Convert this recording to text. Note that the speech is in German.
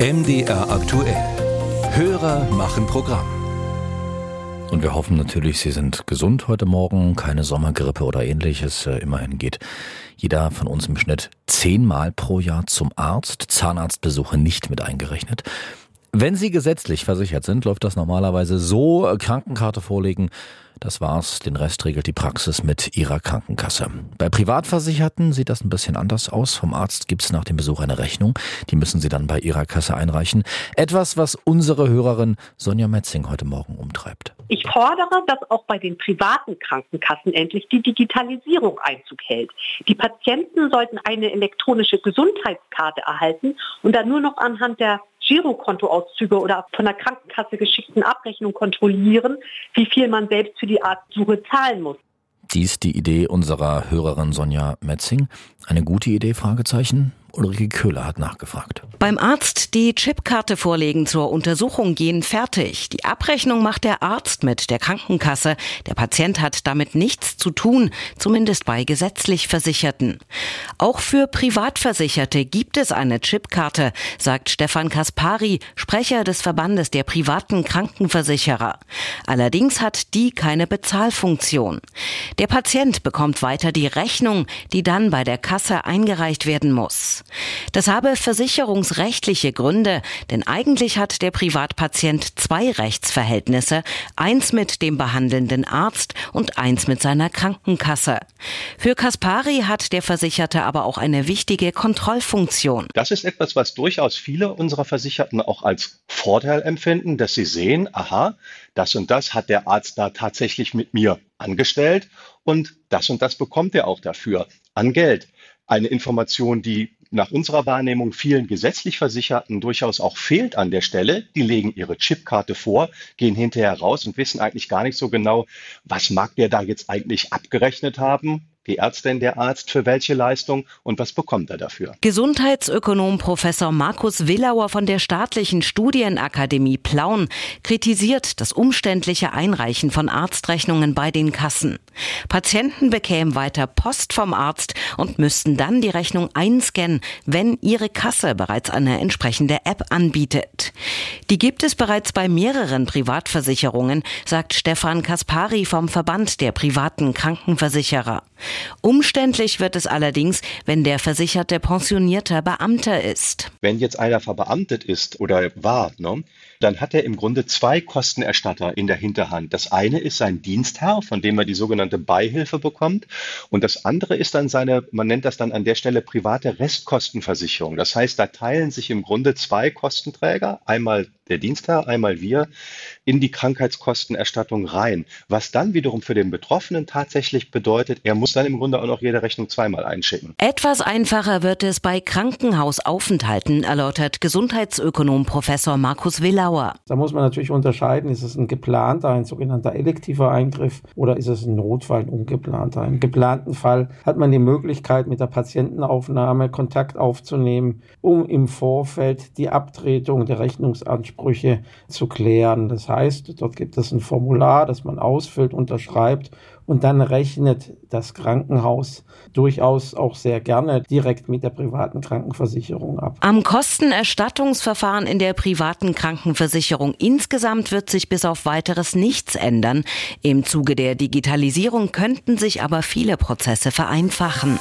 MDR aktuell. Hörer machen Programm. Und wir hoffen natürlich, Sie sind gesund heute Morgen, keine Sommergrippe oder ähnliches. Äh, immerhin geht jeder von uns im Schnitt zehnmal pro Jahr zum Arzt, Zahnarztbesuche nicht mit eingerechnet. Wenn Sie gesetzlich versichert sind, läuft das normalerweise so, Krankenkarte vorlegen, das war's. Den Rest regelt die Praxis mit ihrer Krankenkasse. Bei Privatversicherten sieht das ein bisschen anders aus. Vom Arzt gibt's nach dem Besuch eine Rechnung. Die müssen sie dann bei ihrer Kasse einreichen. Etwas, was unsere Hörerin Sonja Metzing heute Morgen umtreibt. Ich fordere, dass auch bei den privaten Krankenkassen endlich die Digitalisierung Einzug hält. Die Patienten sollten eine elektronische Gesundheitskarte erhalten und dann nur noch anhand der Girokontoauszüge oder von der Krankenkasse geschickten Abrechnung kontrollieren, wie viel man selbst für die Arztsuche zahlen muss. Dies die Idee unserer Hörerin Sonja Metzing. Eine gute Idee? Fragezeichen. Ulrike Köhler hat nachgefragt. Beim Arzt die Chipkarte vorlegen zur Untersuchung gehen fertig. Die Abrechnung macht der Arzt mit der Krankenkasse. Der Patient hat damit nichts zu tun, zumindest bei gesetzlich Versicherten. Auch für Privatversicherte gibt es eine Chipkarte, sagt Stefan Kaspari, Sprecher des Verbandes der privaten Krankenversicherer. Allerdings hat die keine Bezahlfunktion. Der Patient bekommt weiter die Rechnung, die dann bei der Kasse eingereicht werden muss. Das habe versicherungsrechtliche Gründe, denn eigentlich hat der Privatpatient zwei Rechtsverhältnisse, eins mit dem behandelnden Arzt und eins mit seiner Krankenkasse. Für Kaspari hat der Versicherte aber auch eine wichtige Kontrollfunktion. Das ist etwas, was durchaus viele unserer Versicherten auch als Vorteil empfinden, dass sie sehen, aha, das und das hat der Arzt da tatsächlich mit mir angestellt und das und das bekommt er auch dafür an Geld. Eine Information, die nach unserer Wahrnehmung vielen gesetzlich Versicherten durchaus auch fehlt an der Stelle. Die legen ihre Chipkarte vor, gehen hinterher raus und wissen eigentlich gar nicht so genau, was mag der da jetzt eigentlich abgerechnet haben die Ärztin, der Arzt für welche Leistung und was bekommt er dafür. Gesundheitsökonom Professor Markus Willauer von der staatlichen Studienakademie Plauen kritisiert das umständliche Einreichen von Arztrechnungen bei den Kassen. Patienten bekämen weiter Post vom Arzt und müssten dann die Rechnung einscannen, wenn ihre Kasse bereits eine entsprechende App anbietet. Die gibt es bereits bei mehreren Privatversicherungen, sagt Stefan Kaspari vom Verband der privaten Krankenversicherer. Umständlich wird es allerdings, wenn der Versicherte pensionierter Beamter ist. Wenn jetzt einer verbeamtet ist oder war, ne, dann hat er im Grunde zwei Kostenerstatter in der Hinterhand. Das eine ist sein Dienstherr, von dem er die sogenannte Beihilfe bekommt. Und das andere ist dann seine, man nennt das dann an der Stelle private Restkostenversicherung. Das heißt, da teilen sich im Grunde zwei Kostenträger, einmal der Dienstherr, einmal wir, in die Krankheitskostenerstattung rein. Was dann wiederum für den Betroffenen tatsächlich bedeutet, er muss dann im Grunde auch noch jede Rechnung zweimal einschicken. Etwas einfacher wird es bei Krankenhausaufenthalten, erläutert Gesundheitsökonom Professor Markus Willauer. Da muss man natürlich unterscheiden, ist es ein geplanter, ein sogenannter elektiver Eingriff oder ist es ein Notfall, ein ungeplanter. Im geplanten Fall hat man die Möglichkeit, mit der Patientenaufnahme Kontakt aufzunehmen, um im Vorfeld die Abtretung der Rechnungsansprüche Ansprüche zu klären. Das heißt, dort gibt es ein Formular, das man ausfüllt, unterschreibt und dann rechnet das Krankenhaus durchaus auch sehr gerne direkt mit der privaten Krankenversicherung ab. Am Kostenerstattungsverfahren in der privaten Krankenversicherung insgesamt wird sich bis auf weiteres nichts ändern. Im Zuge der Digitalisierung könnten sich aber viele Prozesse vereinfachen.